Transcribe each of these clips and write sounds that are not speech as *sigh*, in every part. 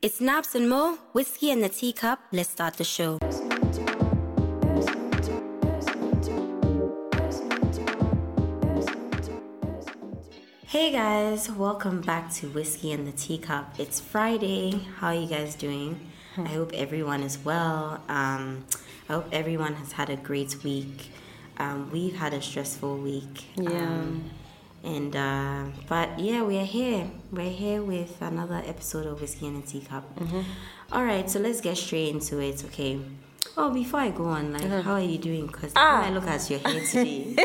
It's Naps and Mo, whiskey in the teacup. Let's start the show. Hey guys, welcome back to Whiskey in the Teacup. It's Friday. How are you guys doing? I hope everyone is well. Um, I hope everyone has had a great week. Um, we've had a stressful week. Yeah. Um, and uh, but yeah, we're here. We're here with another episode of Whiskey and a Teacup. All right, so let's get straight into it. Okay. Oh, before I go on, like, how are you doing? Because Ah. I look at your hair today, *laughs*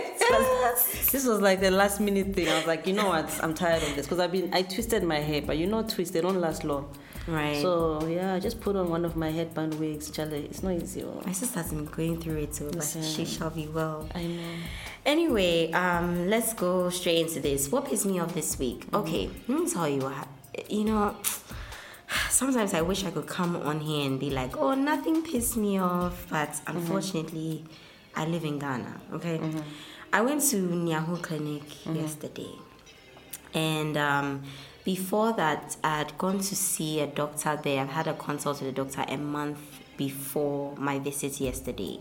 this was like the last minute thing. I was like, you know what? I'm tired of this because I've been I twisted my hair, but you know twists they don't last long. Right? So yeah, I just put on one of my headband wigs. Charlie, it's not easy. oh. my sister's been going through it too, but Listen. she shall be well. I know. Anyway, um, let's go straight into this. What pissed me off this week? Okay, let me tell you what. You know, sometimes I wish I could come on here and be like, "Oh, nothing pissed me off," but unfortunately, I live in Ghana. Okay, I went to Nyaho Clinic yesterday, and um, before that, I had gone to see a doctor there. I've had a consult with a doctor a month before my visit yesterday.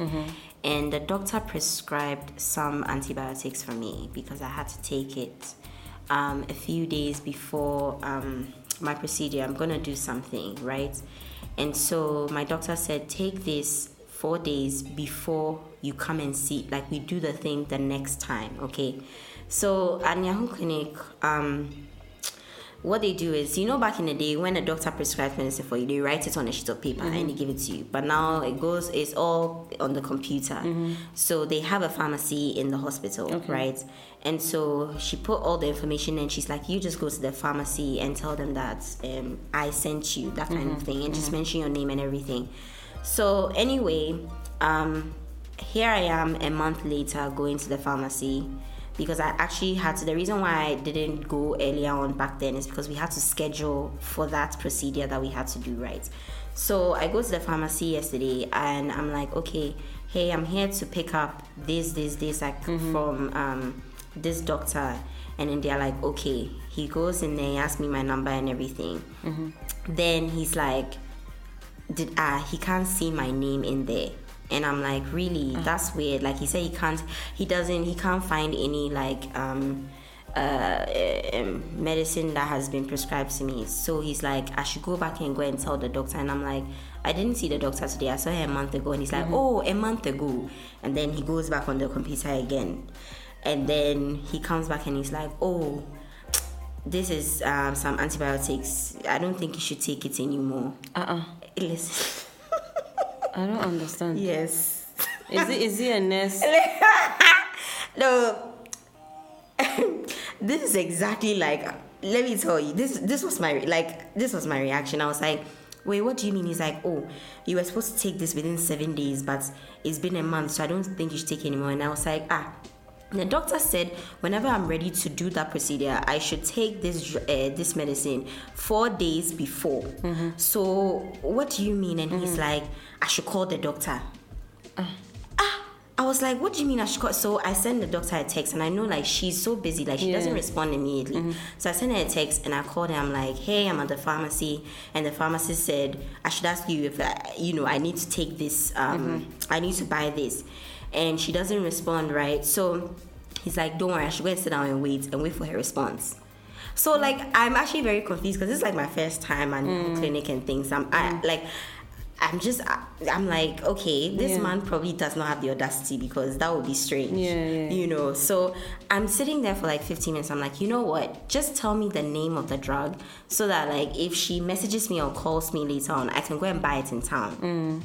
And the doctor prescribed some antibiotics for me because I had to take it um, a few days before um, my procedure. I'm going to do something, right? And so my doctor said, take this four days before you come and see, like we do the thing the next time, okay? So at Nyaho Clinic, um, what they do is, you know, back in the day when a doctor prescribes medicine for you, they write it on a sheet of paper and they give it to you. But now it goes, it's all on the computer. So they have a pharmacy in the hospital, right? And so she put all the information and she's like, you just go to the pharmacy and tell them that um, I sent you, that kind of thing, and just mention your name and everything. So anyway, um, here I am a month later going to the pharmacy because I actually had to. The reason why I didn't go earlier on back then is because we had to schedule for that procedure that we had to do, right? So I go to the pharmacy yesterday and I'm like, okay, hey, I'm here to pick up this, this, this, like from um, this doctor. And then they're like, okay. He goes in there, he asks me my number and everything. Then he's like, did ah he can't see my name in there and i'm like really? That's weird. Like he said he can't he doesn't he can't find any like um uh, um, medicine that has been prescribed to me. So he's like i should go back and go and tell the doctor. And i'm like i didn't see the doctor today. I saw her a month ago. And he's like oh a month ago. And then he goes back on the computer again. And then he comes back and he's like oh this is um, some antibiotics. I don't think you should take it anymore. Uh uh *laughs* Listen. I don't understand. Yes. Is it is he a nurse? *laughs* no. *laughs* this is exactly like. Let me tell you. This this was my like this was my reaction. I was like, wait, what do you mean? He's like, oh, you were supposed to take this within seven days, but it's been a month, so I don't think you should take anymore. And I was like, ah. The doctor said whenever I'm ready to do that procedure, I should take this uh, this medicine four days before. So what do you mean? And he's like, I should call the doctor. Ah, I was like, what do you mean I should call? So I sent the doctor a text, and I know like she's so busy, like she doesn't respond immediately. So I sent her a text, and I called her. I'm like, hey, I'm at the pharmacy, and the pharmacist said I should ask you if I, you know I need to take this. Um, I need to buy this, and she doesn't respond. Right, so he's like, don't worry, I should go and sit down and wait and wait for her response. So like I'm actually very confused because this is like my first time at Mm. clinic and things. I'm I, like. I'm just, I'm like, okay, this Yeah. man probably does not have the audacity because that would be strange. Yeah, yeah. You know, so I'm sitting there for like 15 minutes. I'm like, you know what? Just tell me the name of the drug so that, like, if she messages me or calls me later on, I can go and buy it in town. Mm.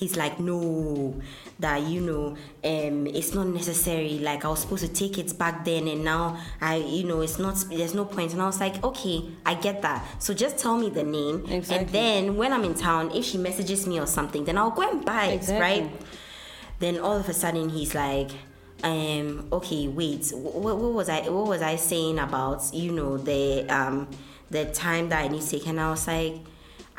He's like, no, that you know, um, it's not necessary. Like I was supposed to take it back then, and now I, you know, it's not. There's no point. And I was like, okay, I get that. So just tell me the name, and then when I'm in town, if she messages me or something, then I'll go and buy it, Exactly. right? Then all of a sudden he's like, um, okay, wait, what, what was I what was I saying about you know the um the time that I need to take? And I was like,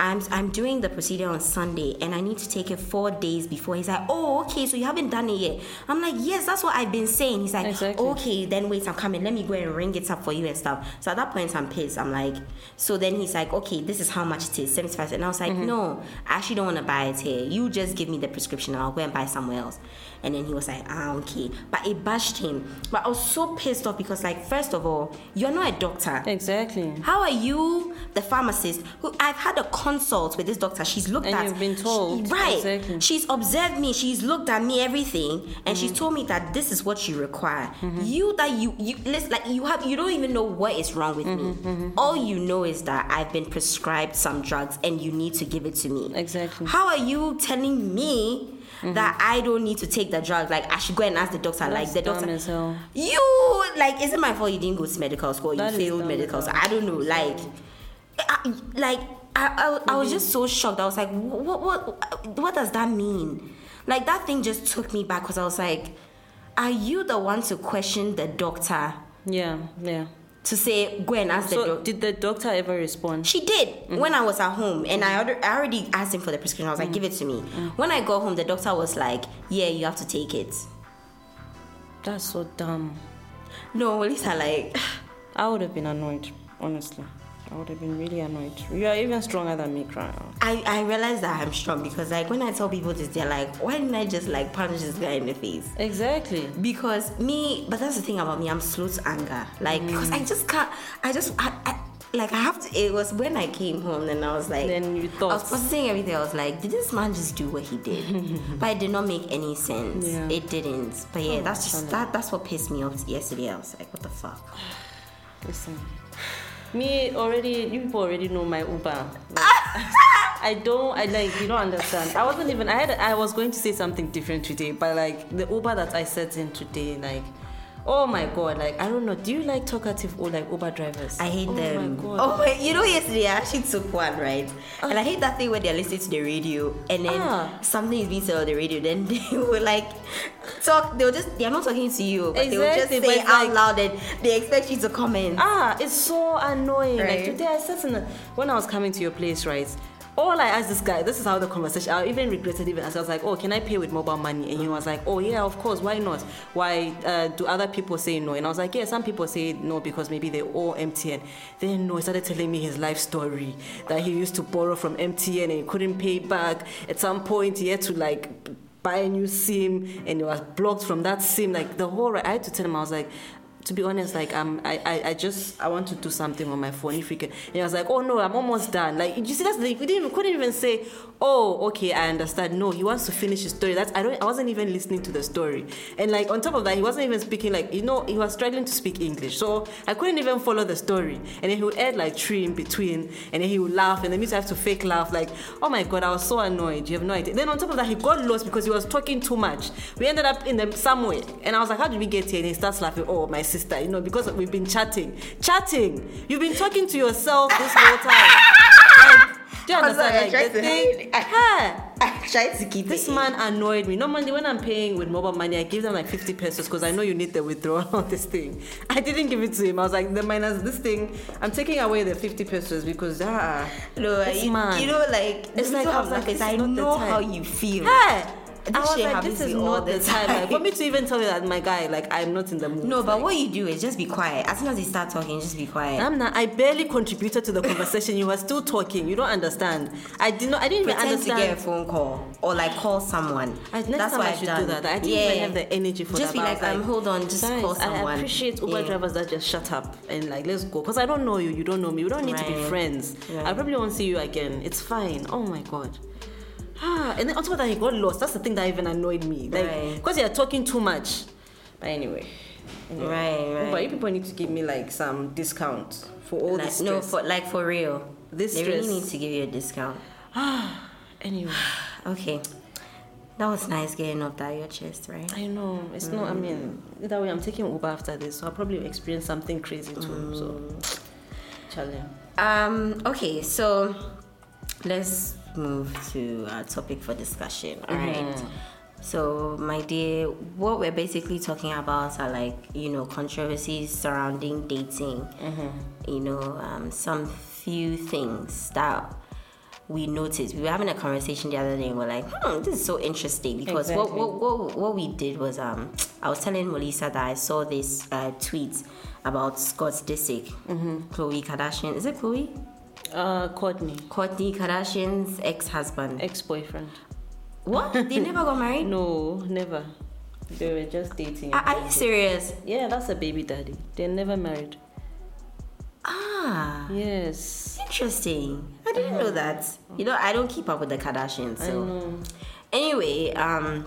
I'm I'm doing the procedure on Sunday and I need to take it four days before. He's like, oh, okay, so you haven't done it yet. I'm like, yes, that's what I've been saying. He's like, Exactly. okay, then wait, I'm coming. Let me go and ring it up for you and stuff. So at that point, I'm pissed. I'm like, so then he's like, okay, this is how much it is, 75. And I was like, Mm-hmm. no, I actually don't want to buy it here. You just give me the prescription and I'll go and buy somewhere else. And then he was like, ah, okay. But it bashed him. But I was so pissed off because, like, first of all, you're not a doctor. Exactly. How are you, the pharmacist, who I've had a consult with this doctor? She's looked And at. you've been told. She- right. Exactly. She's observed me. She's looked at me, everything, and Mm-hmm. she's told me that this is what you require. You that you you listen, like you have you don't even know what is wrong with Mm-hmm, me. All you know is that I've been prescribed some drugs, and you need to give it to me. Exactly. How are you telling me? Mm-hmm. That I don't need to take the drug, like I should go and ask the doctor. like the doctor, as hell. you like is it my fault you didn't go to medical school? That you failed medical school. I don't know. Like, I, like I, I, I was mm-hmm. just so shocked. I was like, what, what, what does that mean? Like that thing just took me back because I was like, are you the one to question the doctor Yeah, yeah. To say go and ask the doctor? did the doctor ever respond? She did mm. when I was at home, and I already, I already asked him for the prescription. I was like, mm. "Give it to me." Mm. When I got home, the doctor was like, "Yeah, you have to take it." That's so dumb. No, Lisa, like, *sighs* I would have been annoyed, honestly. I would have been really annoyed. You are even stronger than me crying out. I, I realize that I'm strong because like when I tell people this, they're like, why didn't I just like punch this guy in the face? Exactly. Because me, but that's the thing about me, I'm slow to anger. Like because mm. I just can't. I just I, I like I have to. It was when I came home and I was like, Then you thought I was processing everything. I was like, did this man just do what he did? *laughs* but it did not make any sense. Yeah. It didn't. But yeah, Oh, that's just that. That's what pissed me off yesterday. I was like, what the fuck? *sighs* Listen. Me already, you people already know my Uber. Like, *laughs* I don't, I like, you don't understand. I wasn't even, I had, I was going to say something different today, but like the Uber that I set in today, like, oh my god, like, I don't know. Do you like talkative or like Uber drivers? I hate oh them. My god. Oh my! You know, yesterday I actually took one right, and I hate that thing where they're listening to the radio and then Ah. something is being said on the radio. Then *laughs* they will like talk. They'll just they're not talking to you, but they will just Exactly, say it's out like- loud and they expect you to comment. Ah, it's so annoying. Like today, I sat in the, when I was coming to your place, right? All I asked this guy, this is how the conversation. I even regretted even as I was like, "Oh, can I pay with mobile money?" And he was like, "Oh yeah, of course. Why not? Why uh, do other people say no?" And I was like, "Yeah, some people say no because maybe they owe MTN." Then no, he started telling me his life story that he used to borrow from MTN and he couldn't pay back. At some point, he had to like buy a new SIM and it was blocked from that SIM. Like the whole, I had to tell him, I was like, to be honest, like um, I, I, I just I want to do something on my phone. If you can, and I was like, oh no, I'm almost done. Like you see, that's the, we didn't couldn't even say, oh okay, I understand. No, he wants to finish his story. That's I don't I wasn't even listening to the story. And like on top of that, he wasn't even speaking like you know he was struggling to speak English, so I couldn't even follow the story. And then he would add like three in between, and then he would laugh, and then me to have to fake laugh. Like oh my god, I was so annoyed. You have no idea. Then on top of that, he got lost because he was talking too much. We ended up in the somewhere, and I was like, how did we get here? And he starts laughing. Oh my sister, you know because we've been chatting, chatting. You've been talking to yourself this whole time. *laughs* Like, do you I like, understand? Like, the thing, huh? I tried to keep This man annoyed me. Normally, when I'm paying with mobile money, I give them like 50 pesewas because I know you need the withdrawal on this thing. I didn't give it to him. I was like, the minus this thing, I'm taking away the 50 pesewas because, ah, No, this you, man. you know, like It's like, I like, this I know how you feel. This I was shit like, this is not the time. Like, for me to even tell you that, my guy, like, I'm not in the mood. No, but like, what you do is just be quiet. As soon as they start talking, just be quiet. I'm not. I barely contributed to the conversation. You were still talking. You don't understand. I did not. I didn't even Pretend to get a phone call or like call someone. I, That's time what I should done. do that. I didn't yeah. even have the energy for Just that. Just be I like, um, hold on, just guys, call someone. I appreciate Uber Yeah. drivers that just shut up and like let's go because I don't know you. You don't know me. We don't need to be friends. Right. I probably won't see you again. It's fine. Oh my god. Ah, and then on top of that, he got lost. That's the thing that even annoyed me. Like, Right. because you're talking too much. But anyway. anyway. Right, right. But you people need to give me like some discount for all Like, this no, for like for real. This they really need to give you a discount. Ah *sighs* Anyway. *sighs* Okay, that was nice getting off that your chest, right? I know it's not. I mean, that way I'm taking Uber after this, so I'll probably experience something crazy too. So, Charlie. Um. Okay, so let's move to our topic for discussion. All right. So, my dear, what we're basically talking about are like you know controversies surrounding dating. You know, um, some few things that we noticed. We were having a conversation the other day, and we're like, "Hmm, this is so interesting." Because what, Exactly. what what what we did was, um, I was telling Melissa that I saw this uh, tweet about Scott Disick, Mm-hmm. Khloe Kardashian. Is it Khloe? Uh, Courtney, Kourtney Kardashian's ex-husband. ex-boyfriend. What? They never got married? *laughs* No, never. They were just dating. Are, are you serious? Yeah, that's a baby daddy. They're never married. Ah, Yes. interesting. I didn't know that. You know, I don't keep up with the Kardashians. I know. anyway, um,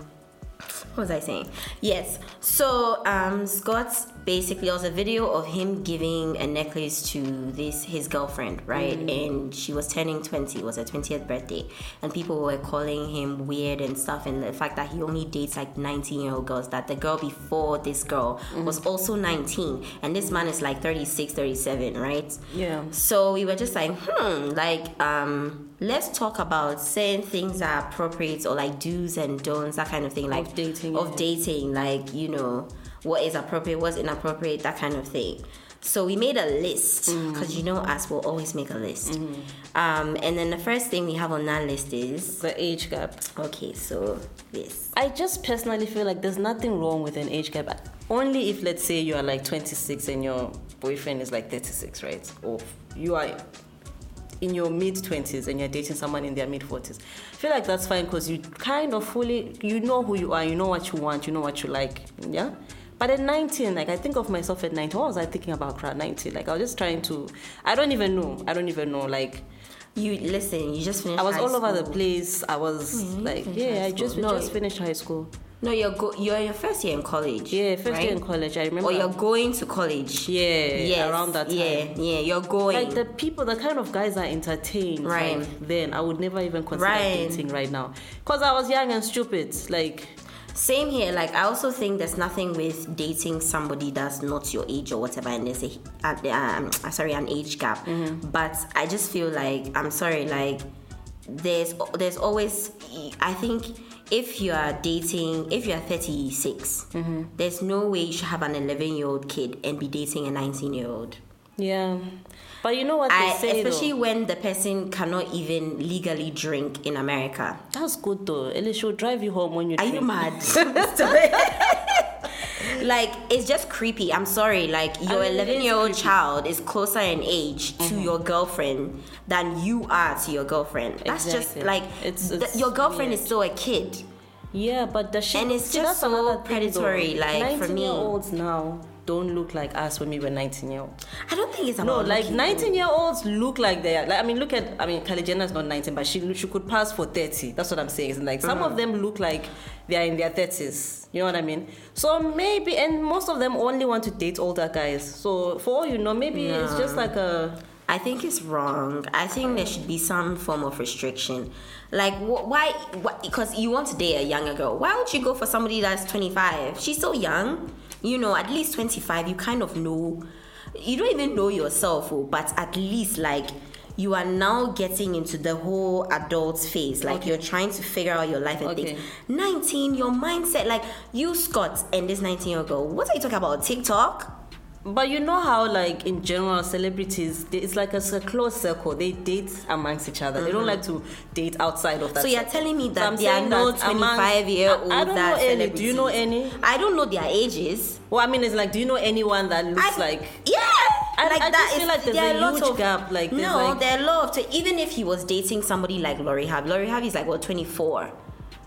what was I saying? Yes. So um, Scott basically there was a video of him giving a necklace to this his girlfriend, right? And she was turning twenty. It was her twentieth birthday, and people were calling him weird and stuff. And the fact that he only dates like nineteen year old girls. That the girl before this girl was also nineteen, and this man is like 36, 37, right? Yeah. So we were just like, hmm, like, um, let's talk about saying things that are appropriate or like do's and don'ts, that kind of thing, like Of dating, of yeah. dating, like you know, what is appropriate, what's inappropriate, that kind of thing. So we made a list Mm. because you know us, we'll always make a list. Mm-hmm. Um, and then the first thing we have on that list is The age gap. okay, so this. I just personally feel like there's nothing wrong with an age gap. Only if, let's say, you are like 26 and your boyfriend is like 36, right? Or you are in your mid 20s and you're dating someone in their mid 40s. I feel like that's fine because you kind of fully, you know who you are, you know what you want, you know what you like, yeah? But at 19, like I think of myself at 19, what was I thinking about crowd 19? Like I was just trying to, I don't even know, I don't even know, like You listen, you just finished. I was all over the place. I was mm-hmm, you like, yeah, I just. No, just finished high school. No, you're go- you're in your first year in college. Yeah, first year in college. I remember. Or you're going to college. yeah, Yes, around that time. Yeah, yeah, you're going. Like the people, the kind of guys I entertained Right. like, then, I would never even consider Right. dating right now. Because I was young and stupid. Like, Same here. Like I also think there's nothing with dating somebody that's not your age or whatever, and there's a um, sorry an age gap. Mm-hmm. But I just feel like I'm sorry. Like there's there's always I think if you are dating if you are 36, Mm-hmm. there's no way you should have an 11 year old kid and be dating a 19 year old. yeah. But you know what they I, say, especially though? when the person cannot even legally drink in America. That's good though. At least she'll drive you home when you Are drink. you mad? *laughs* *laughs* like it's just creepy. I'm sorry. Like your I mean, it 11 year old child is closer in age to mm-hmm. your girlfriend than you are to your girlfriend. That's just like It's- th- your girlfriend weird. is still a kid. Yeah, but the shit And it's see, just so thing, predatory, though. like, for me. 19 year olds now don't look like us when we were 19 year olds. I don't think it's about No, like 19 year olds look like they are. Like, I mean, look at, I mean, Kylie Jenner's not 19, but she she could pass for 30. That's what I'm saying. It's like some Uh-huh. of them look like they are in their 30s. You know what I mean? So maybe, and most of them only want to date older guys. So for all you know, maybe it's just like a. I think it's wrong. I think there should be some form of restriction. Like, wh- why? Because you want to date a younger girl. Why would you go for somebody that's 25? She's so young. You know, at least 25, you kind of know. You don't even know yourself, oh, but at least, like, you are now getting into the whole adult phase. Like, Okay. you're trying to figure out your life and Okay. things. 19, your mindset, like, you, Scott, and this 19 year old girl, what are you talking about? TikTok? But you know how, like in general, celebrities, they- it's like a closed circle. They date amongst each other. They don't mm-hmm. like to date outside of that. So you're circle. telling me that there are saying no 25 year old. I, I don't that know any. Do you know any? I don't know their ages. Well, I mean, it's like, do you know anyone that looks I, like? yeah, I- like I that just feel like there's there a huge of, gap, like, no, like- there are a lot of even if he was dating somebody like Lori Harvey, Lori Harvey is like what 24.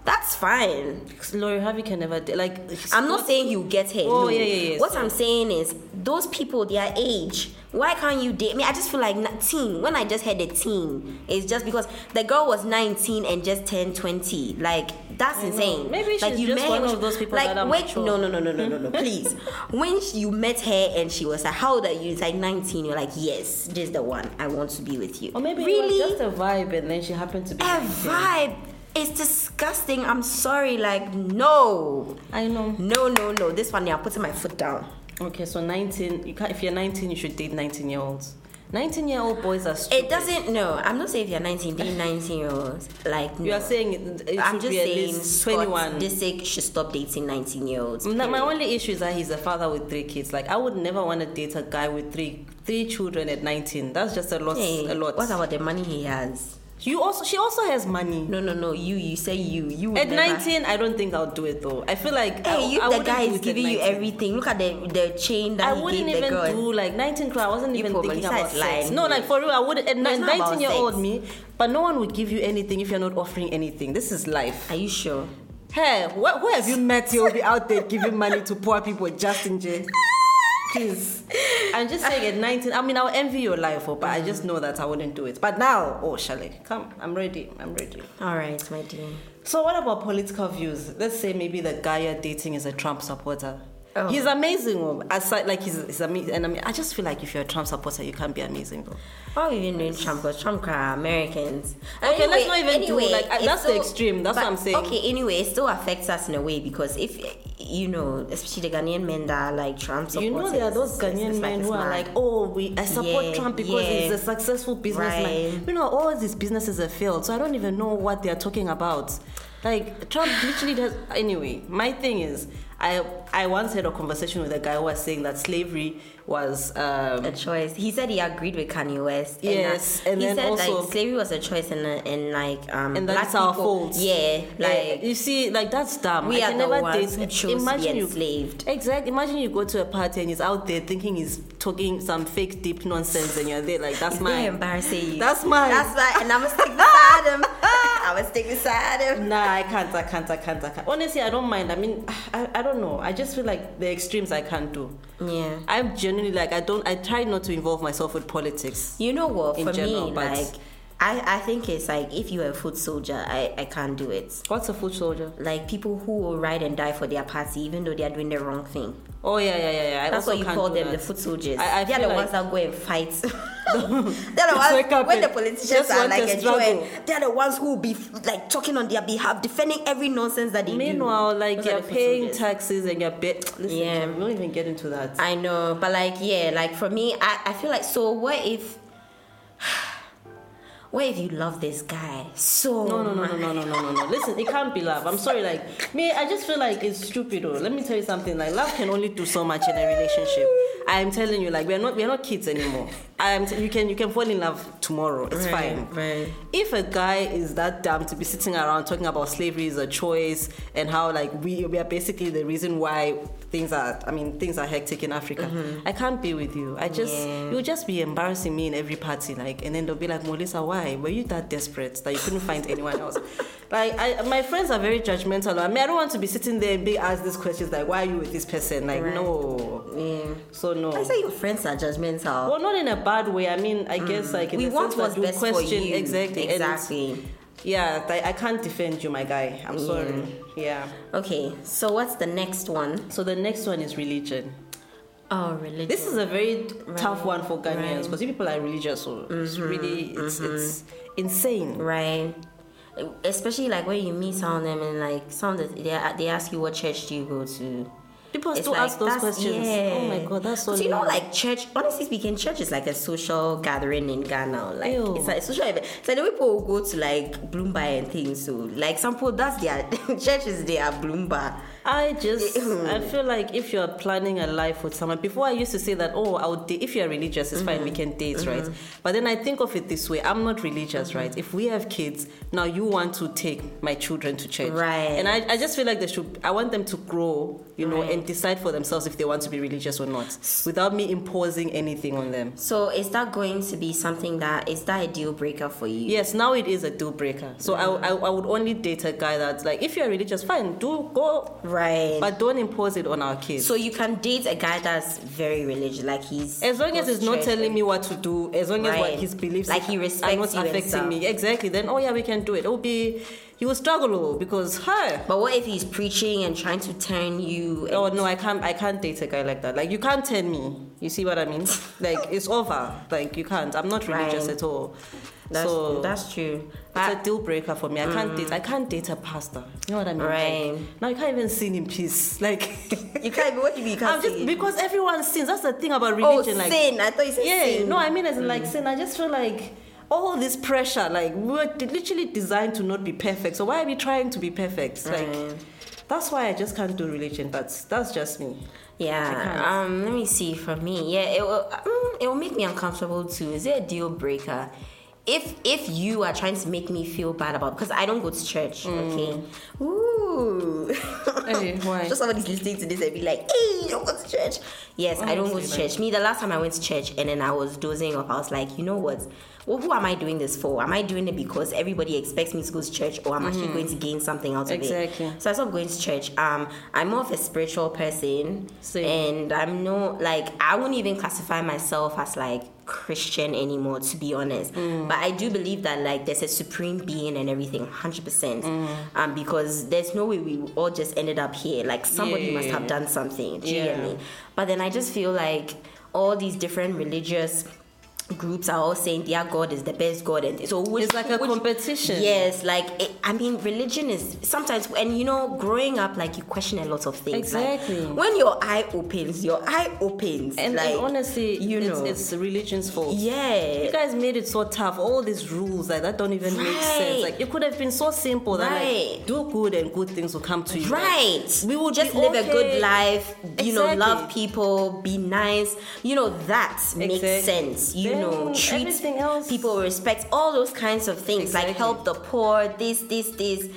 That's fine. Lori Harvey can never date. Like, I'm not saying you get her. Oh, no. yeah, yeah, yeah, What so- I'm saying is those people, their age. Why can't you date me? I just feel like teen. When I just had a teen, it's just because the girl was 19 and just turned 20. Like that's insane. Maybe like she's just met one her- of those people like, that are wait, mature. no, no, no, no, no, no, no, *laughs* please. when you met her and she was like, "How old are you?" It's like 19. You're like, "Yes, this is the one. I want to be with you." Or maybe really it was just a vibe, and then she happened to be. a 19. vibe. It's disgusting. I'm sorry. Like no. I know. No, no, no. This one, yeah, I'm putting my foot down. Okay, so 19. You can't, if you're 19, you should date 19 year olds. 19 year old boys are stupid. It doesn't. No, I'm not saying if you're 19, dating *laughs* 19 year olds. Like, no. You are saying it, it I'm just saying, least Scott 21. Disick should stop dating 19 year olds. No, my only issue is that he's a father with three kids. Like I would never want to date a guy with three three children at 19. That's just a lot. Hey, a lot. what about the money he has? You also she also has money. No, no, no. You, you say you. You At never- 19, I don't think I'll do it though. I feel like I, Hey, you, I the guy is giving you everything. Look at the the chain that I he wouldn't gave the even girl. do like 19 crowd. I wasn't You even thinking about sex. No, like for real, I would. And No, it's not about 19 year old me, but no one would give you anything if you're not offering anything. This is life. Are you sure? Hey, wh- who have you met? You'll be out there giving money to poor people just in jail. Please. I'm just saying at 19, I mean, I'll envy your life, oh, but I just know that I wouldn't do it. But now, oh, Shale, come, I'm ready. I'm ready. All right, my dear. So, what about political views? Let's say maybe the guy you're dating is a Trump supporter. Oh. He's amazing, oh, aside like he's, he's amazing, and I mean, I just feel like if you're a Trump supporter, you can't be amazing, though. We even doing Trump? Because Trump are Americans. Okay, let's not even do, like, that's the extreme, that's what I'm saying. Okay, anyway, it still affects us in a way because if you know, especially the Ghanaian men that are like Trump supporters. You know, there are those Ghanaian men who are like, oh, we I support Yeah, Trump because yeah. he's a successful businessman. Right. You know, all these businesses have failed, so I don't even know what they are talking about. Like Trump literally does. Anyway, my thing is, I I once had a conversation with a guy who was saying that slavery was um, a choice. He said he agreed with Kanye West. Yes, and, uh, and he then said also- like slavery was a choice, and and like um, and that's our fault. Yeah, like you see, like that's dumb. we I are the never ones date. who chose to be imagine you enslaved. Exactly. Imagine you go to a party and he's out there thinking he's talking some fake deep nonsense, and you're there like that's It's mine. embarrassing. you. That's mine. That's right, and I'm gonna stick beside him. *laughs* I'm gonna stick beside him. Nah, I can't, I can't, I can't, I can't. Honestly, I don't mind. I mean, *sighs* I, I don't know. I just feel like the extremes I can't do. Yeah. I'm genuinely like, I don't, I try not to involve myself with politics. You know what? In For general, me, but- like, I, I think it's like if you're a foot soldier, I, I can't do it. What's a foot soldier? Like people who will ride and die for their party, even though they are doing the wrong thing. Oh, yeah, yeah, yeah, yeah. I That's what you call them, that. the foot soldiers. I- I They're the like- ones that go and fight. *laughs* they're the ones when the politicians are like enjoying. They're the ones who will be like talking on their behalf, defending every nonsense that they do. Meanwhile, like, you're paying soldiers. taxes and you're pay- *tsk* Listen, Yeah. we won't even get into that. I know, but like yeah, like for me, I, I feel like so what if what if you love this guy so No, no, no, no, no, no, no, no, no. Listen, it can't be love. I'm sorry. Like me, I just feel like it's stupid. Though. Let me tell you something. Like love can only do so much in a relationship. I'm telling you, like we're not we're not kids anymore. I'm t- you can you can fall in love tomorrow. It's Right, fine. right. If a guy is that dumb to be sitting around talking about slavery is a choice and how like we we are basically the reason why things are I mean things are hectic in Africa. Mm-hmm. I can't be with you. I just Yeah. you'll just be embarrassing me in every party like and then they'll be like Melissa why were you that desperate that you couldn't find anyone else? Like I my friends are very judgmental. I mean I don't want to be sitting there and be asked these questions like why are you with this person? Like Right. no. Yeah. So no. I say your friends are judgmental. well, not in a bad way. I mean, I guess like in we the want sense what's best for question you. exactly. and- Exactly. yeah, I, I can't defend you, my guy. I'm sorry. Yeah. Okay, so what's the next one? So the next one is religion. Oh, religion. This is a very tough one for Ghanaians. Mm-hmm. because you people are religious, so it's really it's it's insane. right. Especially like when you meet some of them and like some of the, they they ask you what church do you go to. People It's still like, ask those questions. yeah. Oh my god, that's so. you know, like church. Honestly speaking, church is like a social gathering in Ghana. Like Ew. it's like a social event. so like the people go to like Bloomba and things. So like some people, that's their *laughs* church is their Bloomba. I *laughs* just I feel like if you're planning a life with someone before I used to say that oh I would date if you're religious it's fine we mm-hmm. can date mm-hmm. right but then I think of it this way I'm not religious right if we have kids now you want to take my children to church Right. and I, I just feel like they should I want them to grow you know Right. and decide for themselves if they want to be religious or not without me imposing anything on them So is that going to be something that is that a deal breaker for you? Yes, now it is a deal breaker. So I, I, I would only date a guy that's like, if you're religious, fine, do go, Right. But don't impose it on our kids. so you can date a guy that's very religious, like he's As long as he's not telling me what to do, as long as what his beliefs Like he are respects not you and affecting me, exactly. Then oh yeah, we can do it. It'll be he will struggle oh, because her. But what if he's preaching and trying to turn you? Oh no, I can't. I can't date a guy like that. Like you can't turn me. You see what I mean? Like it's over. Like you can't. I'm not religious Right. at all. That's so that's true. it's I- a deal breaker for me. I can't date. I mm. can't date a pastor. You know what I mean? Right. Like, now you can't even sin in peace. Like *laughs* you can't. Be what do you mean you can't? I'm just because everyone sins. That's the thing about oh religion. like sin. I thought you said yeah, sin. no, I mean as in like mm. sin. I just feel like all this pressure, like we were literally designed to not be perfect. So why are we trying to be perfect? Like Right. that's why I just can't do religion. But that's just me. Yeah. Um. Let me see. For me, yeah, it will. Um, it will make me uncomfortable too. Is it a deal breaker? if if you are trying to make me feel bad about because I don't go to church, okay? Ooh. Hey, *laughs* why? Just somebody's listening to this and be like, hey, you don't go to church. Yes, I don't go to like- church. Me, the last time I went to church and then I was dozing off, I was like, you know what? Well, who am I doing this for? Am I doing it because everybody expects me to go to church or I'm actually going to gain something out of Mm-hmm. Exactly. So I stopped going to church. Um, I'm more of a spiritual person. Same. And I'm no, like, I wouldn't even classify myself as like Christian anymore, to be honest. Mm. But I do believe that like there's a supreme being and everything, 100%. Mm. Um, because there's no way we all just ended up here. Like somebody must have done something. Do you get Yeah. me? But then I just feel like all these different religious groups are all saying their God is the best God, and so which, It's like a which- competition. Yes, like it, I mean, religion is sometimes, and you know, growing up, like you question a lot of things. Like, Exactly. when your eye opens, your eye opens, And, like and honestly, you it's, know, it's religion's fault. yeah, You guys made it so tough. All these rules like that don't even make sense. Like it could have been so simple that Right. like do good and good things will come to you. Like, Right. we will just live a good life, you know, love people, be nice. You know, that makes Exactly. sense. You know, treat everything else- people with respect, all those kinds of things, like help the poor, this, this, this.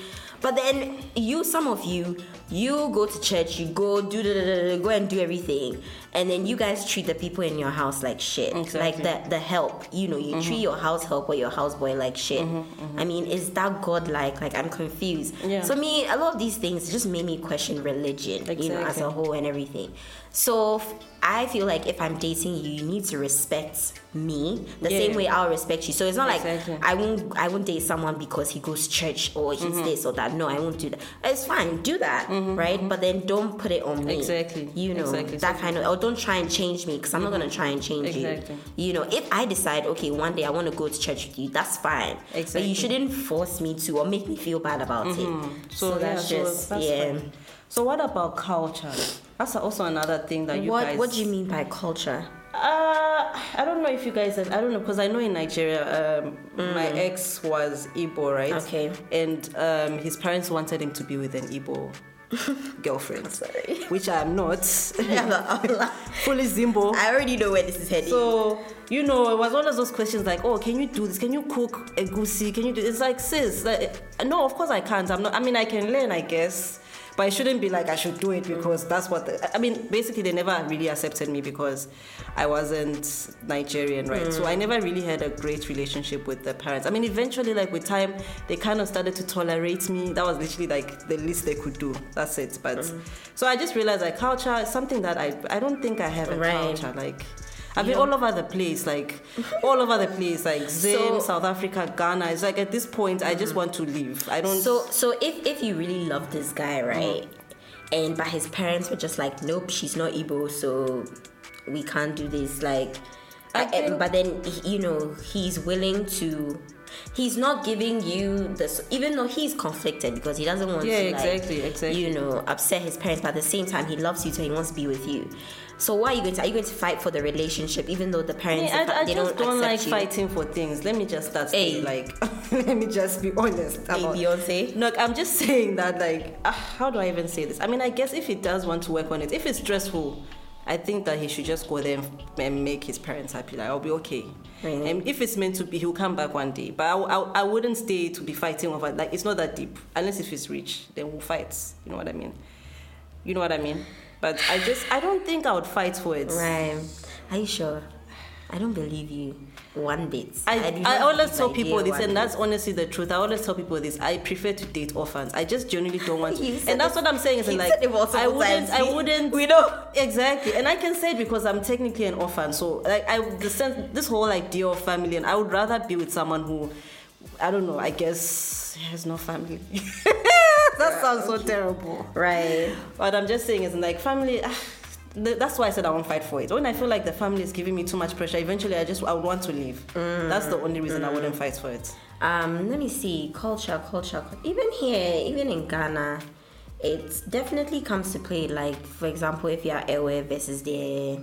But then you, some of you, you go to church, you go do da, da, da, go and do everything, and then you guys treat the people in your house like shit. Like the the help, you know, you treat mm-hmm. your house help or your houseboy like shit. Mm-hmm, mm-hmm. I mean, is that God like? Like I'm confused. Yeah. So me, a lot of these things just made me question religion, you know, as a whole and everything. So f- I feel like if I'm dating you, you need to respect me the Yeah. same way I'll respect you. So it's not Exactly. like I won't I won't date someone because he goes to church or he's Mm-hmm. this or that. No, I won't do that. It's fine, do that, right? But then don't put it on me. Exactly. You know Exactly. that kind of. Or don't try and change me because I'm not gonna try and change Exactly. you. You know, if I decide okay, one day I want to go to church with you, that's fine. Exactly. But you shouldn't force me to or make me feel bad about it. So, that's yeah, just so that's yeah. fine. So what about culture? That's also another thing that you What guys. What do you mean by culture? Uh, I don't know if you guys. Have, I don't know because I know in Nigeria, um, my ex was Igbo, right? Mm. Okay. And um, his parents wanted him to be with an Igbo *laughs* girlfriend. Sorry. *laughs* Which I am not. *laughs* Fully Zimbo. I already know where this is heading. So you know, it was one of those questions like, "Oh, can you do this? Can you cook egusi? Can you do?" It's like, sis, like, no, of course I can't. I'm not. I mean, I can learn, I guess, but it shouldn't be like I should do it because that's what. The, I mean, basically, they never really accepted me because I wasn't Nigerian, right? So I never really had a great relationship with the parents. I mean, eventually, like with time, they kind of started to tolerate me. That was literally like the least they could do. That's it. But so I just realized like culture is something that I I don't think I have a Right. culture like. I've been all over the place, like all over the place, like Zim, So- South Africa, Ghana. It's like at this point, I just want to leave. I don't. So so if if you really love this guy, right? Mm-hmm. And but his parents were just like, nope, she's not Igbo, so we can't do this. Like, I I- but then you know he's willing to. He's not giving you this, even though he's conflicted because he doesn't want Yeah, to, like, exactly, exactly. you know, upset his parents. But at the same time, he loves you, so he wants to be with you. So why are you going to? Are you going to fight for the relationship, even though the parents I, I they just don't, don't, like you? fighting for things. Let me just start Hey. saying, like, *laughs* let me just be honest. Hey, about- Beyonce. Look, I'm just *laughs* saying that, like, uh, how do I even say this? I mean, I guess if he does want to work on it, if it's stressful, I think that he should just go there and make his parents happy. Like, I'll be okay. Really? And if it's meant to be, he'll come back one day. But I, I, I wouldn't stay to be fighting over. Like, it's not that deep. Unless if he's rich, then we'll fight. You know what I mean? You know what I mean? But I just, I don't think I would fight for it. Right. Are you sure? I don't believe you one bit. I, do I, always tell people this, and that's honestly the truth. I always tell people this. I prefer to date orphans. I just generally don't want to. *laughs* And that's what I'm saying. Is like said it multiple I wouldn't. I wouldn't. we know. exactly, and I can say it because I'm technically an orphan. So like I, the sense, this whole idea of family, and I would rather be with someone who, I don't know. I guess has no family. *laughs* that sounds so terrible. Right. What I'm just saying is like family. Ah, ah, th- That's why I said I won't fight for it. When I feel like the family is giving me too much pressure, eventually I just I would want to leave. That's the only reason I wouldn't fight for it. Um, let me see. Culture, culture. Even here, even in Ghana, it definitely comes to play. Like, for example, if you're Ewe versus the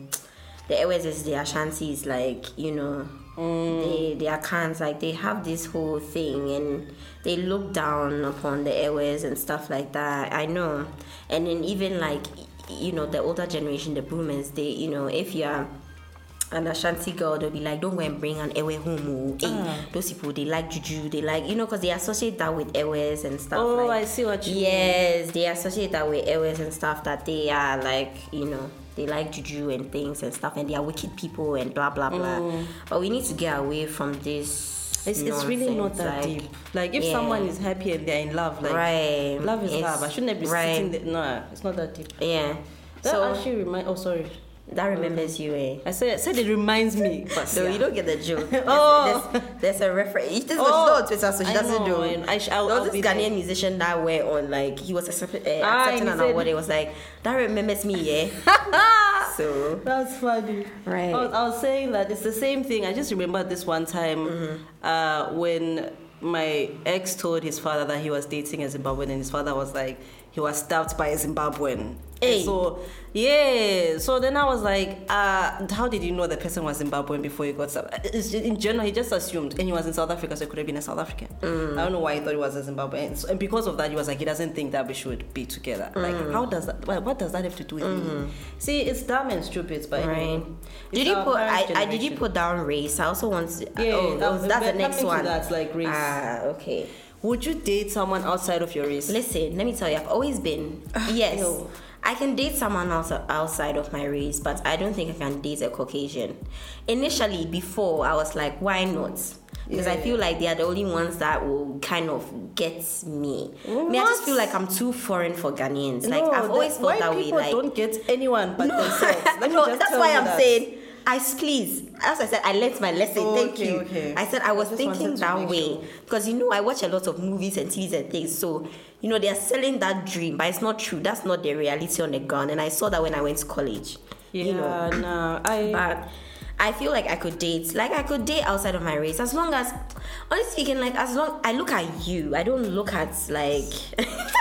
the Ewes versus the Ashantis, like, you know, they they are cans, like they have this whole thing and they look down upon the Ewes and stuff like that. I know. And then even like you know, the older generation, the boomers, they you know, if you're an Ashanti girl, they'll be like, don't go and bring an Ewe home. oh. Hey, Ah. those people, they like juju, they like, you know, because they associate that with Ewes and stuff. Oh, like, I see what you mean. Yes, they associate that with Ewes and stuff that they are like, you know, they like juju and things and stuff, and they are wicked people and blah blah blah. But we need to get away from this. It's, it's really not that like, deep. Like if yeah. someone is happy and they're in love, like Right. love is It's- love. I shouldn't be right. sitting there. No, it's not that deep. Yeah. That so actually remind. Oh, sorry. That remembers you, eh? I said I said it reminds me. *laughs* But No, yeah. you don't get the joke. *laughs* Oh. there's, there's a reference. This was Oh, on Twitter, so she I doesn't know, and I sh- I'll- there I'll was be this there. Ghanaian musician that went on, like, he was accept, uh, Ah, accepting he an award. It was like, that remembers me, yeah? *laughs* so, That's funny. Right. I was, I was saying that it's the same thing. I just remember this one time Mm-hmm. uh, when my ex told his father that he was dating a Zimbabwean, and his father was like, he was stabbed by a Zimbabwean. Hey. So, yeah. So then I was like, uh, how did you know the person was Zimbabwean before he got stabbed? In general, he just assumed. And he was in South Africa, so he could have been a South African. Mm. I don't know why he thought he was a Zimbabwean. And, so, and because of that, he was like, he doesn't think that we should be together. Mm. Like, how does that, what, does that have to do with me? See, it's dumb and stupid, but Mm-hmm. right. anyway. Did you put, I, I, did you put down race? I also want to, Yeah, oh, that- oh, that's the next one. that, like race. Ah, okay. Would you date someone outside of your race? Listen, let me tell you, I've always been *sighs* yes. ew. I can date someone else outside of my race, but I don't think I can date a Caucasian. Initially, before I was like, why not? Because I Yeah. feel like they are the only ones that will kind of get me. I mean, I just feel like I'm too foreign for Ghanaians. Like No, I've always felt that way. Like don't get anyone but *laughs* themselves. No, that's why I'm that. saying. I please, as I said, I learnt my lesson. Oh, Thank okay, you. okay. I said I was I thinking that way sure. because you know I watch a lot of movies and TVs and things. So you know they are selling that dream, but it's not true. That's not the reality on the ground. And I saw that when I went to college. Yeah, You know, no, I. but I feel like I could date, like I could date outside of my race, as long as, honestly speaking, like as long I look at you, I don't look at like. *laughs*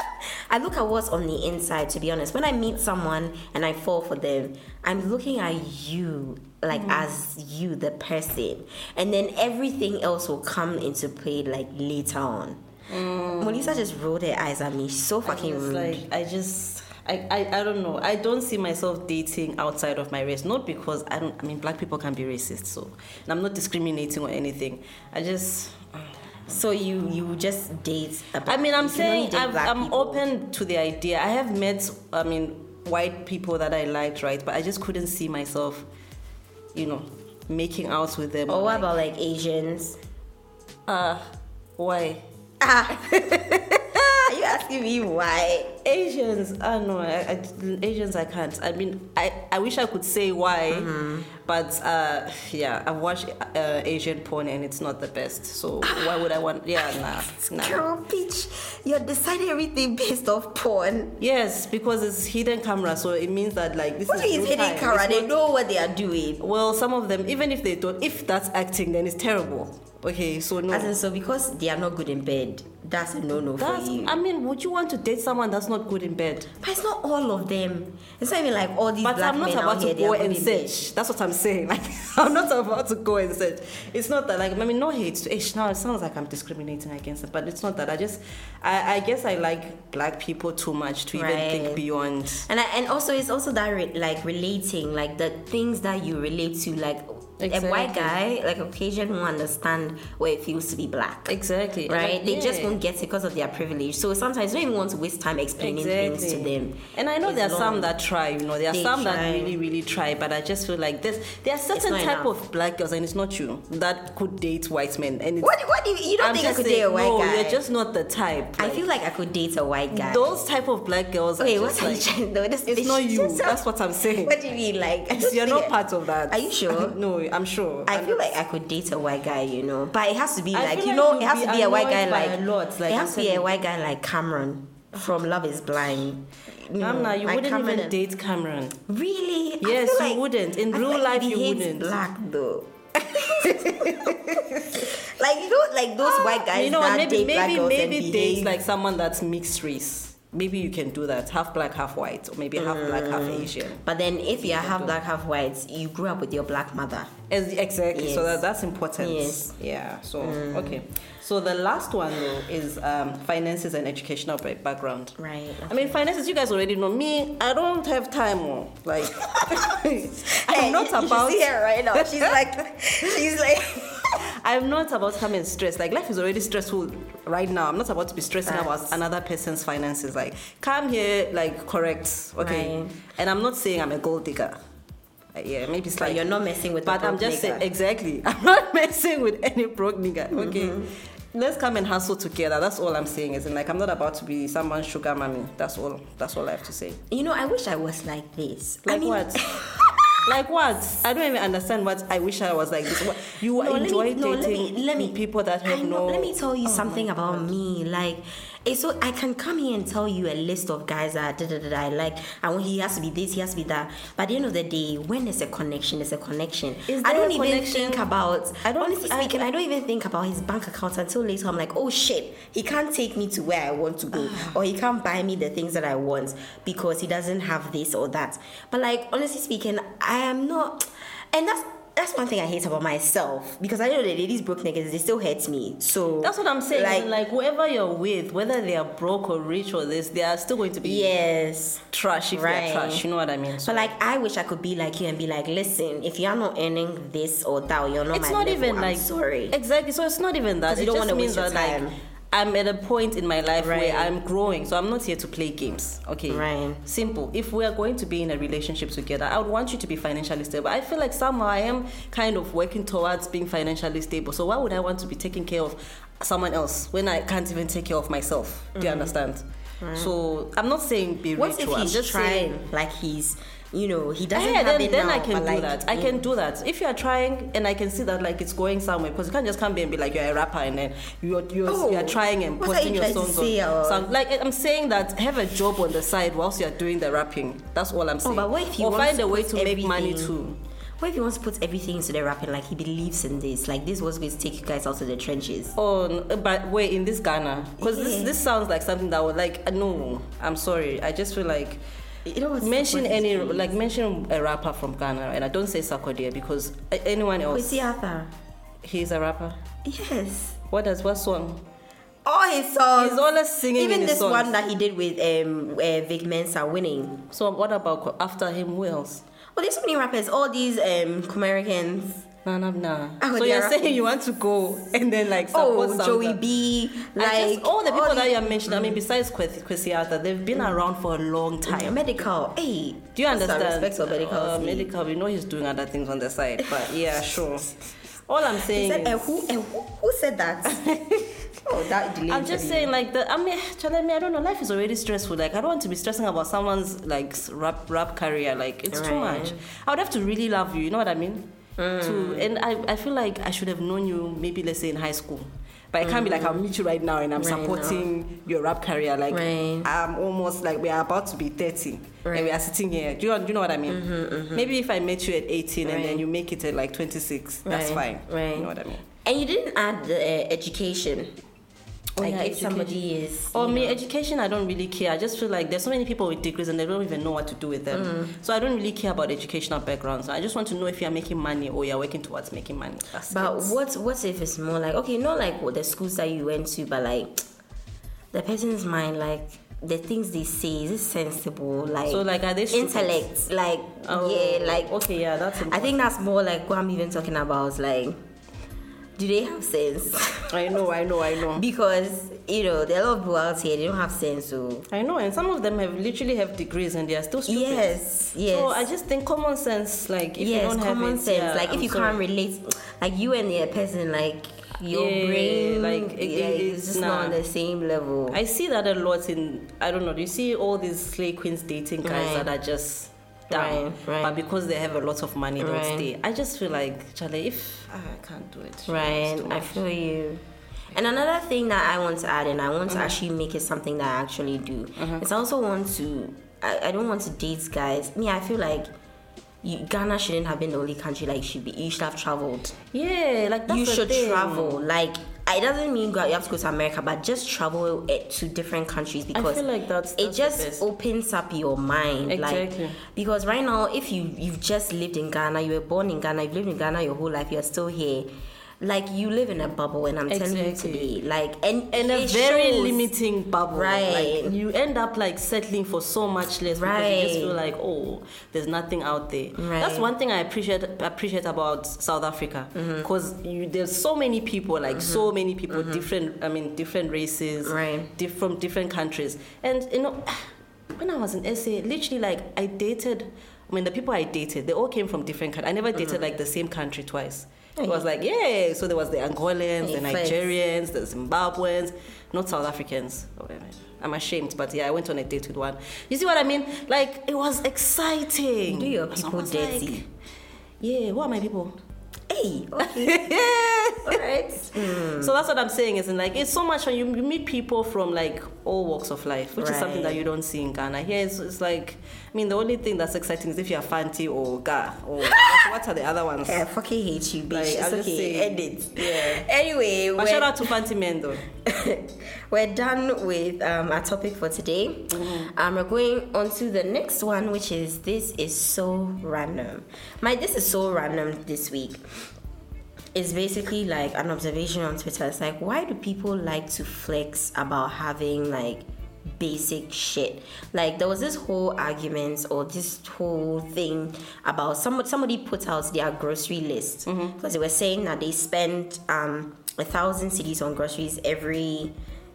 I look at what's on the inside, to be honest. When I meet someone and I fall for them, I'm looking at you, like mm-hmm. as you, the person. And then everything else will come into play, like later on. Mm. Melissa just rolled her eyes at me. She's so fucking rude. like I just I, I I don't know. I don't see myself dating outside of my race. Not because I don't. I mean, black people can be racist, so and I'm not discriminating or anything. I just. Ah, so you you just date. a I mean, I'm you can only saying I've, I'm people. open to the idea. I have met. I mean, white people that I liked, right? But I just couldn't see myself, you know, making out with them. Or what like, about like Asians? uh, why? Ah. *laughs* Asking me why? Asians, I don't know. I, I, Asians, I can't. I mean, I, I wish I could say why, Mm-hmm. but uh, yeah, I've watched uh, Asian porn and it's not the best. So why would I want? Yeah, nah, *laughs* nah. Girl, bitch, you're deciding everything based off porn. Yes, because it's hidden camera, so it means that like this What is is hidden camera? They know what they are doing. Well, some of them, even if they don't, if that's acting, then it's terrible. Okay, so no. As in, so because they are not good in bed, that's a no-no for That's, you. I mean, would you want to date someone that's not good in bed? but it's not all of them. It's not even like all these But black I'm not men about out here. to They go are good and in bed. search. That's what I'm saying. *laughs* Like, I'm not about to go and search. It's not that, like, I mean, no hate to Ish. Now it sounds like I'm discriminating against it, but it's not that. I just, I, I guess I like black people too much to even Right. think beyond. And I, and also it's also that re- like relating like the things that you relate to like a white guy like a Caucasian who understand what it feels to be black. Exactly. Right? like, They just won't get it because of their privilege. So sometimes you don't even want to waste time explaining things to them. And I know there are long. some that try, you know, there are They some try. that really, really try, but I just feel like this there are certain type enough. of black girls, and it's not you, that could date white men. And What what do you, you don't I'm think I could saying, date a white no, guy? you're just not the type. I feel like I could date a white guy. those type of black girls. Okay, are what just are you like, trying to? This It's not you. That's what I'm saying. *laughs* What do you mean? Like, You're not *laughs* part of that. Are you sure? *laughs* no, I'm sure. I I'm feel like I could date a white guy, you know, but it has to be I like you like know, it has to be a white guy like a lot, like it has to be a white guy like Cameron from Love Is Blind. You know, Amna, you like wouldn't Cameron even and- date Cameron. Really? Yes, you like- wouldn't. In real life, you wouldn't. Black though. *laughs* like you know, like those white guys Ah, you know that Maybe maybe girls maybe and date like someone that's mixed race. Maybe you can do that. Half black, half white, or maybe half black, half Mm. Asian. But then if you're half black, half white, you grew up with your black mother. As- Exactly. So that, that's important. Yes. Mm. Yeah. So okay. So the last one though is um, finances and educational background. Right. I mean, finances. You guys already know me. I don't have time. More like *laughs* I'm Hey, not you- you about. see her right now. She's like, she's like. I'm not about to come and stress. Like life is already stressful right now. I'm not about to be stressing about another person's finances. Like come here, like correct, okay. Right. And I'm not saying I'm a gold digger. Yeah, maybe But slightly. you're not messing with But I'm just nigga. saying exactly. *laughs* I'm not messing with any broke nigga. Okay. Mm-hmm. Let's come and hustle together. That's all I'm saying. Is like I'm not about to be someone's sugar mommy. That's all. That's all I have to say. You know, I wish I was like this. I Like mean- what? *laughs* like what? I don't even understand what I wish I was like this. What, you No, let me- enjoy no, let dating me- let me- people that have I know, no. Let me tell you Oh something about me. Like, Eh, so I can come here and tell you a list of guys that da, da, da, I like, and when he has to be this, he has to be that. But at the end of the day, when there's a connection, there's a connection. I don't even connection? think about. I don't- Honestly I- speaking, I, don't even think about his bank account until later. I'm like, oh shit, he can't take me to where I want to go, ah. or he can't buy me the things that I want because he doesn't have this or that. But like, honestly speaking, I am not, and that's. That's one thing I hate about myself because I know that these broke niggas they still hate me. So That's what I'm saying. Like, Like, whoever you're with, whether they are broke or rich or this, they are still going to be yes, trash if Right. they're trash. You know what I mean? So but like I wish I could be like you and be like, listen, if you're not earning this or that, or you're not. it's my not level, even I'm like sorry. Exactly. So it's not even that. 'Cause you don't wanna means waste your like time. I'm at a point in my life Right. where I'm growing. So I'm not here to play games. Okay. Right. Simple. If we are going to be in a relationship together, I would want you to be financially stable. I feel like somehow I am kind of working towards being financially stable. So why would I want to be taking care of someone else when I can't even take care of myself? Do you mm-hmm. understand? So I'm not saying be What rich. if or I'm he's just trying saying like he's, you know, he doesn't yeah, have then, it then now, I can do like, that. I can do that. If you are trying and I can see that like it's going somewhere, because you can't just come here and be like you're a rapper and then you're you're, Oh, you're trying and posting you your songs on. or- Some, like I'm saying that have a job on the side whilst you're doing the rapping. That's all I'm saying. Oh, but what if he or find a way to make money everything- too. What if he wants to put everything into the rapping? Like he believes in this. Like this was going to take you guys out of the trenches. Oh, but wait, in this Ghana, because this Yeah. this sounds like something that would like uh, no. I'm sorry. I just feel like You know mention any crazy? like mention a rapper from Ghana, and I don't say Sarkodie because anyone else. Kwesi Arthur. He's a rapper. Yes. What does what song? All his songs. He's always singing Even this songs. one that he did with um uh, Vic Mensa winning. So what about after him? Who else? Well, there's so many rappers. All these um Americans. Nah, nah, nah. Oh, so you're are saying you want to go and then like support Oh, some Joey that- B. I Like just- all the people that you're mentioning. I mean, besides Kwesi Kwesi Arthur, they've been around for a long time. Medikal. Hey, Do you what's the understand? Respect for Medikal. Uh, Medikal. We know he's doing other things on the side, but *laughs* yeah, sure. All I'm saying said, is, uh, who, uh, who, who said that? *laughs* oh, that. I'm just interview. saying, like the. I mean, Charlie, I mean, I don't know. Life is already stressful. Like, I don't want to be stressing about someone's like rap rap career. Like, it's too much. I would have to really love you. You know what I mean? Mm. To and I, I feel like I should have known you maybe let's say in high school. But I can't be like I'll meet you right now and I'm Mm. Right supporting your rap career. Like Right. I'm almost like we are about to be 30 and we Mm-hmm, are sitting here. Do you, do you know what I mean? Maybe if I met you at 18 and then you make it at like 26, that's fine. right. You know what I mean? And you didn't add the uh, education. Like yeah, if education. somebody is. Or me, know- education, I don't really care. I just feel like there's so many people with degrees and they don't even know what to do with them. Mm. So I don't really care about educational backgrounds. I just want to know if you're making money or you're working towards making money. That's But it. what what if it's more like okay, not like what the schools that you went to, but like *tsk* the person's mind, like the things they say, is it sensible? Like So, like, are they stupid? intellect? Like Oh, yeah, like okay, yeah, that's. I think that's more like what I'm even talking about. Like, do they have sense? I know, I know, I know. because you know there are a lot of people out here they don't have sense. So I know, and some of them have literally have degrees and they are still stupid. yes, yes. So I just think common sense, like if you don't have common it, sense. yeah, like I'm if you sorry. can't relate, like you and the person, like your Yeah, brain, like, it- yeah, it- it's just not on the same level. I see that a lot in I don't know. Do you see all these slay queens dating guys Right. that are just down, Right, right. but because they have a lot of money, they'll Right. stay. I just feel like Charlie, if ah, I can't do it, Right, I feel you. And another thing that I want to add, and I want Uh-huh. to actually make it something that I actually do, is I also want to. I, I don't want to date guys. Me, I feel like you, Ghana shouldn't have been the only country. Like, you should be. You should have traveled. yeah, like you should thing. travel. Like, it doesn't mean go, you have to go to America, but just travel it to different countries because like that's- it that's the just opens up your mind. Exactly. Like because right now, if you you've just lived in Ghana, you were born in Ghana, you've lived in Ghana your whole life, you're still here. Like you live in a bubble, and I'm telling you Exactly. today, like and in a very shows. limiting bubble. Right. Like, you end up like settling for so much less because you just feel like, oh, there's nothing out there. Right. That's one thing I appreciate appreciate about South Africa Mm-hmm. because there's so many people, like so many people, different. I mean, different races, Mm-hmm. Right. diff- from different countries, and you know. *sighs* When I was in SA, literally like I dated. I mean, the people I dated, they all came from different countries. I never Mm-hmm. dated like the same country twice. It was like, yeah. So there was the Angolans, the. Nigerians, the Zimbabweans, not South Africans. Oh, a minute. I'm ashamed, but yeah, I went on a date with one. You see what I mean? Like it was exciting. Do your people was like, dirty. yeah, what are my people? Hey, okay, *laughs* all right. So that's what I'm saying. Is in like it's so much fun. You, you meet people from like all walks of life, which is something that you don't see in Ghana. Here it's, it's like, I mean, the only thing that's exciting is if you're Fanti or Ga or what, what are the other ones? *laughs* I fucking hate you, bitch. Like, it's I'm okay. saying. End it. Yeah. Anyway, But shout out to Fanti Men though. *laughs* we're done with um, our topic for today. Mm-hmm. Um, we're going on to the next one, which is this is so random. My this is so random this week. Is basically like an observation on Twitter. It's like, why do people like to flex about having like basic shit? Like there was this whole argument or this whole thing about somebody somebody put out their grocery list because they were saying that they spend um a thousand cedis on groceries every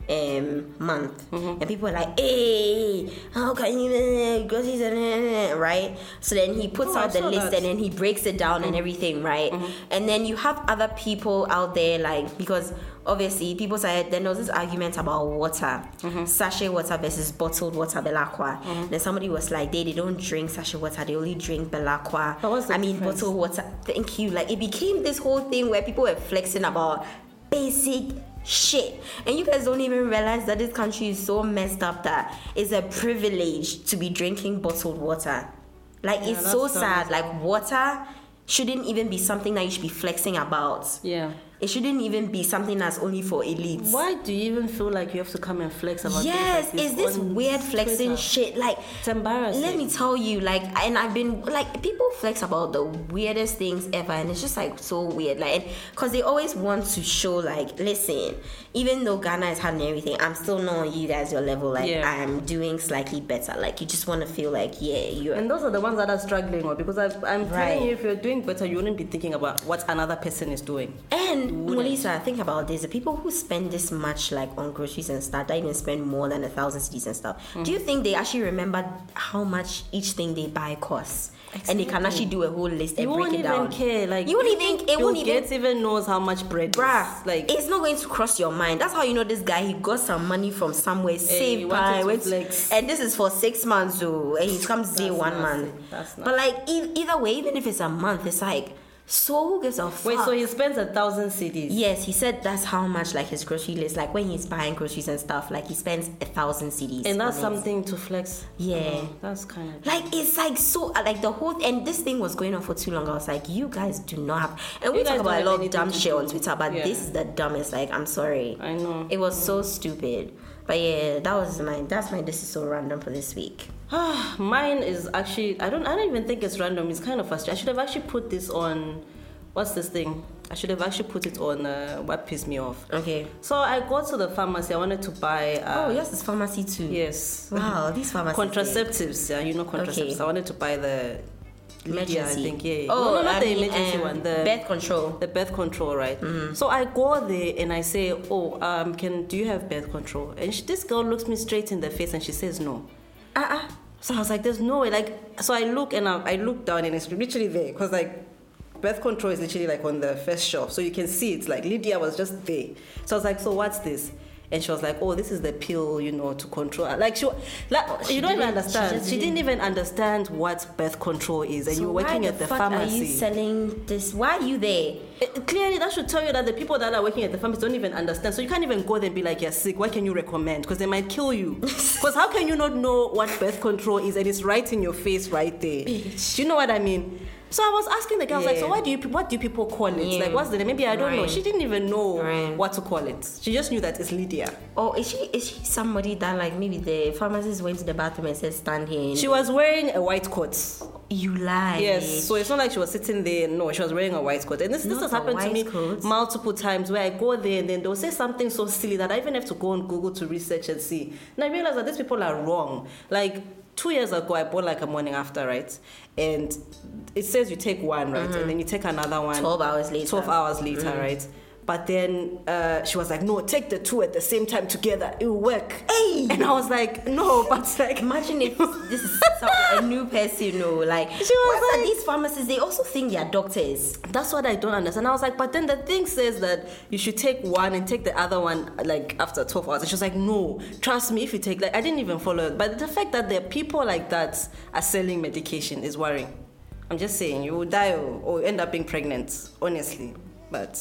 um month. And people are like hey how can you uh, right? So then he puts Oh, I out the list that. and then he breaks it down and everything right? And then you have other people out there like because obviously people said then there was this argument about water. Sachet water versus bottled water Bel-Aqua then somebody was like they, they don't drink sachet water they only drink Bel-Aqua i mean difference? bottled water thank you. Like it became this whole thing where people were flexing about basic shit. And you guys don't even realize that this country is so messed up that it's a privilege to be drinking bottled water. Like Yeah, it's so so sad. Like water shouldn't even be something that you should be flexing about. Yeah. It shouldn't even be something that's only for elites Why do you even feel like you have to come and flex about yes like is this weird flexing Twitter? shit like It's embarrassing. let me tell you like and i've been like people flex about the weirdest things ever and it's just like so weird like because they always want to show like listen even though ghana is having everything i'm still not on you guys your level like Yeah. i'm doing slightly better like you just want to feel like yeah you're And those are the ones that are struggling, or because I've, I'm Right. telling you, if you're doing better, you wouldn't be thinking about what another person is doing. And Melissa, think about this: the people who spend this much, like on groceries and stuff, that even spend more than a thousand cedis and stuff. Do you mm. think they actually remember how much each thing they buy costs, and they can actually do a whole list and You break won't even care. Like you won't even. It won't even. Gates even knows how much bread. Bruh, is. like it's not going to cross your mind. That's how you know this guy. He got some money from somewhere, he saved by, went- and this is for six months, though, and he comes day one nasty. month. That's But like e- either way, even if it's a month, it's like so who gives a fuck? wait, so he spends a thousand cedis. Yes, he said that's how much like his grocery list, like when he's buying groceries and stuff, like he spends a thousand cedis. and that's something to flex. Yeah. That's kind of. Like it's like so uh, like the whole and this thing was going on for too long. I was like, you guys do not have and we talk about a lot of dumb shit on Twitter, but Yeah. this is the dumbest. Like I'm sorry. I know. It was so stupid. But yeah, that was my that's my this is so random for this week. *sighs* Mine is actually I don't I don't even think it's random. It's kind of frustrating. I should have actually put this on. What's this thing? I should have actually put it on. Uh, what pissed me off. Okay. So I go to the pharmacy. I wanted to buy. Uh, oh yes, it's pharmacy too. Yes. Wow, these pharmacies. Contraceptives. Yeah, you know contraceptives. Okay. I wanted to buy the. Lydia, I Emergency. think. Yeah. yeah. Oh, no, no, not I the mean, emergency um, one. The birth control. the birth control, right? Mm-hmm. So I go there and I say, "Oh, um, can do you have birth control?" And she, this girl looks me straight in the face and she says, "No." Uh uh So I was like, "There's no way." Like, so I look and I, I look down and it's literally there because like birth control is literally like on the first shelf, so you can see it's like Lydia was just there. So I was like, "So what's this?" And she was like, "Oh, this is the pill, you know, to control." Like she, like she you don't even didn't- she understand. She, didn't didn't- even understand what birth control is, and So you're working the at the fuck pharmacy. Are you selling this? Why are you there? It- clearly that should tell you that the people that are working at the pharmacy don't even understand so you can't even go there and be like you're sick what can you recommend because they might kill you *laughs* because how can you not know what birth control is and it's right in your face right there do you know what i mean So I was asking the girl, I was like, so what do you what do people call it? Yeah. Like, what's the name? Maybe I don't know. She didn't even know Right. what to call it. She just knew that it's Lydia. Oh, is she is she somebody that like maybe the pharmacist went to the bathroom and said stand here? She was wearing a white coat. you lie. Yes, so it's not like she was sitting there. No, she was wearing a white coat. And this, this has happened to me coat. multiple times where I go there and then they'll say something so silly that I even have to go on Google to research and see. And I realize that these people are wrong. Like two years ago, I bought like a morning after, right? And it says you take one, right? Mm-hmm. And then you take another one. 12 hours later. 12 hours later, mm. right? But then uh, she was like, no, take the two at the same time together. It will work. Hey! And I was like, no, *laughs* but like, Imagine if *laughs* this is some, a new person, you know, like was what's that like- these pharmacists they also think they are doctors. That's what I don't understand. I was like, but then the thing says that you should take one and take the other one like after 12 hours. And she was like, no, trust me, if you take like I didn't even follow it. But the fact that there are people like that are selling medication is worrying. I'm just saying you will die or, or end up being pregnant, honestly. But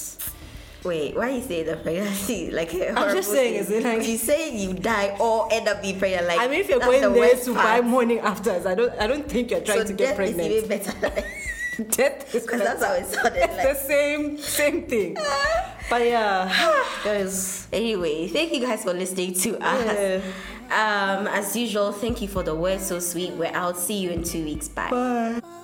Wait, why you say the pregnancy like *laughs* I'm just saying, is it like- you say you die or end up being pregnant? Like I mean if you're going the there to buy morning afters, I don't I don't think you're trying so to get death is pregnant. even better. *laughs* Death is Because that's how it sounded it's like. the same same thing. but yeah, *sighs* guys. Anyway, thank you guys for listening to us. Um, as usual, thank you for the word so sweet. We're out. See you in two weeks. Bye. Bye.